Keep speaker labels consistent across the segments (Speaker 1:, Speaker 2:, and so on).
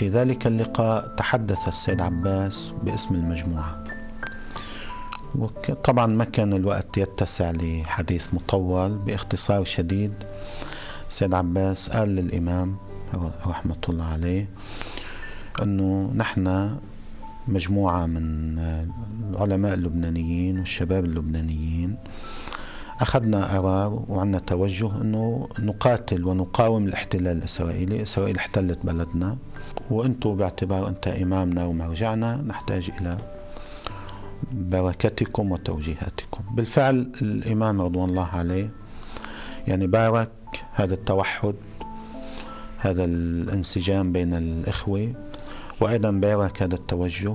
Speaker 1: في ذلك اللقاء تحدث السيد عباس باسم المجموعة. وطبعا ما كان الوقت يتسع لحديث مطول باختصار شديد سيد عباس قال للإمام رحمة الله عليه أنه نحن مجموعة من العلماء اللبنانيين والشباب اللبنانيين أخذنا قرار وعندنا توجه أنه نقاتل ونقاوم الاحتلال الإسرائيلي. إسرائيل احتلت بلدنا وأنتم باعتبار أنت إمامنا ومرجعنا نحتاج إلى بركتكم وتوجيهاتكم. بالفعل الإمام رضوان الله عليه يعني بارك هذا التوحد هذا الانسجام بين الإخوة وأيضا بارك هذا التوجه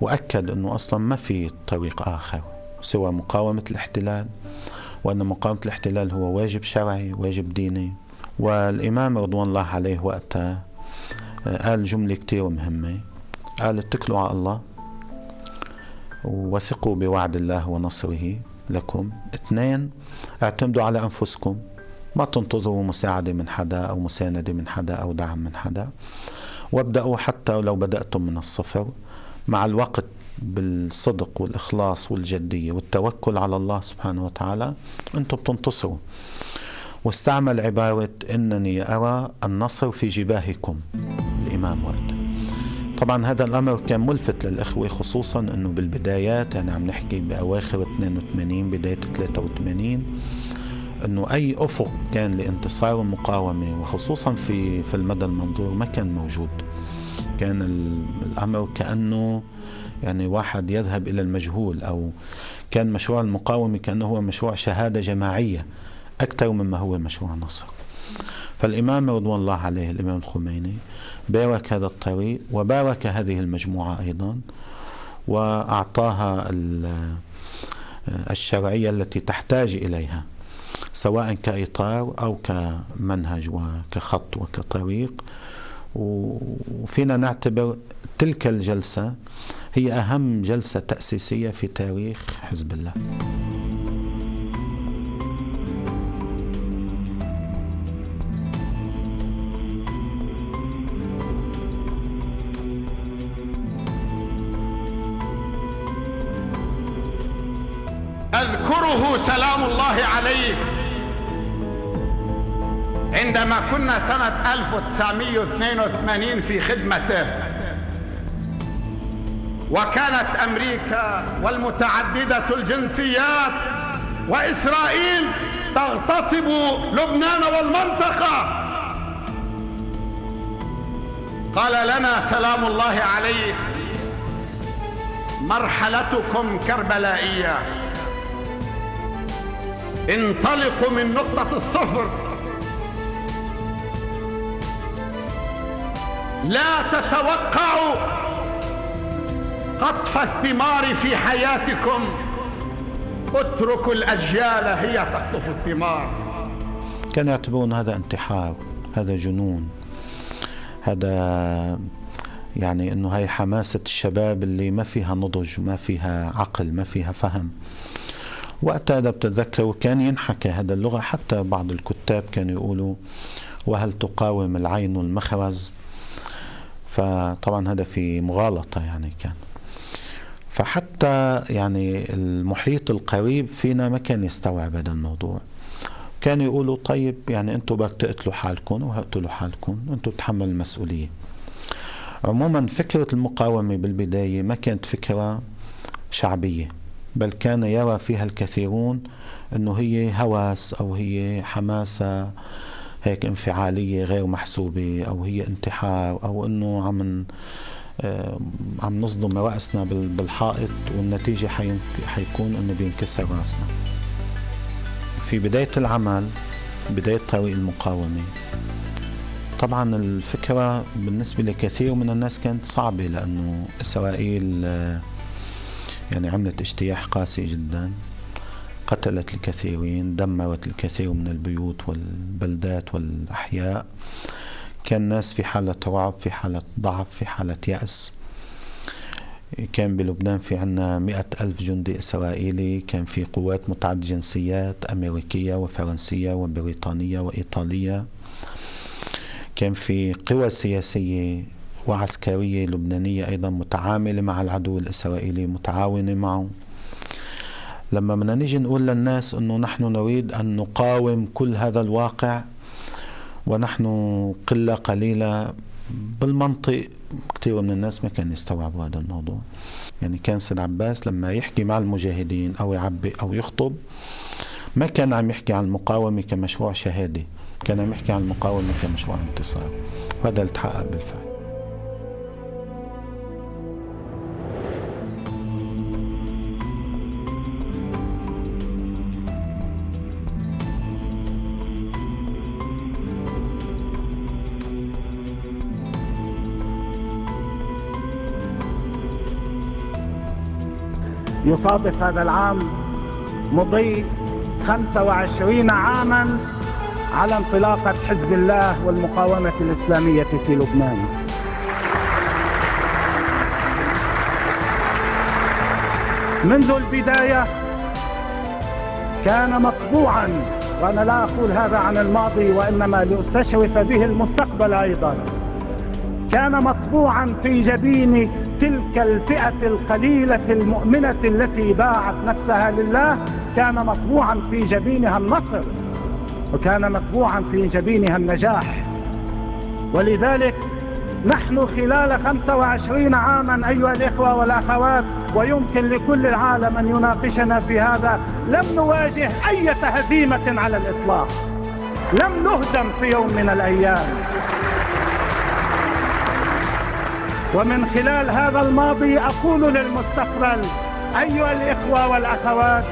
Speaker 1: وأكد أنه أصلا ما في طريق آخر. سوى مقاومة الاحتلال وأن مقاومة الاحتلال هو واجب شرعي واجب ديني. والإمام رضوان الله عليه وقتها آه، قال جملة كتير مهمة. قال اتكلوا على الله وثقوا بوعد الله ونصره لكم. اثنين اعتمدوا على أنفسكم. ما تنتظروا مساعدة من حدا أو مساندة من حدا أو دعم من حدا. وابدأوا حتى لو بدأتم من الصفر. مع الوقت بالصدق والإخلاص والجدية والتوكل على الله سبحانه وتعالى أنتم بتنتصروا واستعمل عبارة إنني أرى النصر في جباهكم. الإمام وقت طبعا هذا الأمر كان ملفت للإخوة خصوصا أنه بالبدايات يعني عم نحكي بأواخر 82 بداية 83 أنه أي أفق كان لانتصار المقاومة وخصوصا في في المدى المنظور ما كان موجود. كان الأمر كأنه يعني واحد يذهب إلى المجهول أو كان مشروع المقاومة كأنه هو مشروع شهادة جماعية أكثر مما هو مشروع نصر. فالإمام رضوان الله عليه الإمام الخميني بارك هذا الطريق وبارك هذه المجموعة أيضا وأعطاها الشرعية التي تحتاج إليها سواء كإطار أو كمنهج وكخط وكطريق. وفينا نعتبر تلك الجلسة هي أهم جلسة تأسيسية في تاريخ حزب الله.
Speaker 2: أذكره سلام الله عليه عندما كنا سنة 1982 في خدمته وكانت أمريكا والمتعددة الجنسيات وإسرائيل تغتصب لبنان والمنطقة. قال لنا سلام الله عليه مرحلتكم كربلائية. انطلقوا من نقطة الصفر. لا تتوقعوا قطف الثمار في حياتكم. اتركوا الأجيال هي تقطف الثمار.
Speaker 1: كانوا يعتبرون هذا انتحار هذا جنون هذا يعني إنه هاي حماسة الشباب اللي ما فيها نضج ما فيها عقل ما فيها فهم. وقتها إذا بتتذكروا كان ينحكى هذا اللغة حتى بعض الكتاب كانوا يقولوا وهل تقاوم العين المخرز؟ فطبعا هذا في مغالطة يعني كان. فحتى يعني المحيط القريب فينا ما كان يستوعب هذا الموضوع. كانوا يقولوا طيب يعني أنتم بدك تقتلوا حالكم وهقتلوا حالكم أنتم تحملوا المسؤولية. عموما فكرة المقاومة بالبداية ما كانت فكرة شعبية بل كان يرى فيها الكثيرون إنه هي هوس أو هي حماسة هيك انفعالية غير محسوبة أو هي انتحار أو إنه عم آه، عم نصدم راسنا بالحائط والنتيجة حيكون إنه بينكسر رأسنا. في بداية العمل بداية طريق المقاومة. طبعا الفكرة بالنسبة لكثير من الناس كانت صعبة لأنه إسرائيل آه، يعني عملت اجتياح قاسي جدا. قتلت الكثيرين دمرت الكثير من البيوت والبلدات والأحياء. كان الناس في حالة رعب في حالة ضعف في حالة يأس. كان بلبنان في عنا مئة ألف جندي إسرائيلي. كان في قوات متعددة جنسيات أمريكية وفرنسية وبريطانية وإيطالية. كان في قوى سياسية وعسكرية لبنانية أيضا متعاملة مع العدو الإسرائيلي متعاونة معه. لما بدنا نيجي نقول للناس أنه نحن نريد أن نقاوم كل هذا الواقع ونحن قلة قليلة بالمنطق. كثير من الناس ما كان يستوعبوا هذا الموضوع. يعني كان سيد عباس لما يحكي مع المجاهدين أو يعبي أو يخطب ما كان عم يحكي عن المقاومة كمشروع شهادي كان عم يحكي عن المقاومة كمشروع انتصار. وهذا اللي تحقق بالفعل.
Speaker 3: يصادف هذا العام مضي 25 عاما على انطلاقة حزب الله والمقاومة الإسلامية في لبنان. منذ البداية كان مطبوعا وأنا لا أقول هذا عن الماضي وإنما لأستشرف به المستقبل أيضا. كان مطبوعا في جبين تلك الفئة القليلة المؤمنة التي باعت نفسها لله كان مطبوعا في جبينها النصر وكان مطبوعا في جبينها النجاح. ولذلك نحن خلال 25 عاما أيها الإخوة والأخوات ويمكن لكل العالم أن يناقشنا في هذا لم نواجه أي هزيمة على الإطلاق. لم نهزم في يوم من الأيام. ومن خلال هذا الماضي أقول للمستقبل أيها الإخوة والأخوات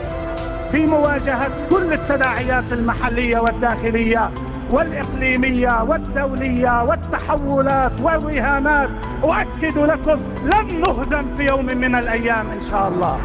Speaker 3: في مواجهة كل التداعيات المحلية والداخلية والإقليمية والدولية والتحولات والرهانات أؤكد لكم لن نهزم في يوم من الأيام إن شاء الله.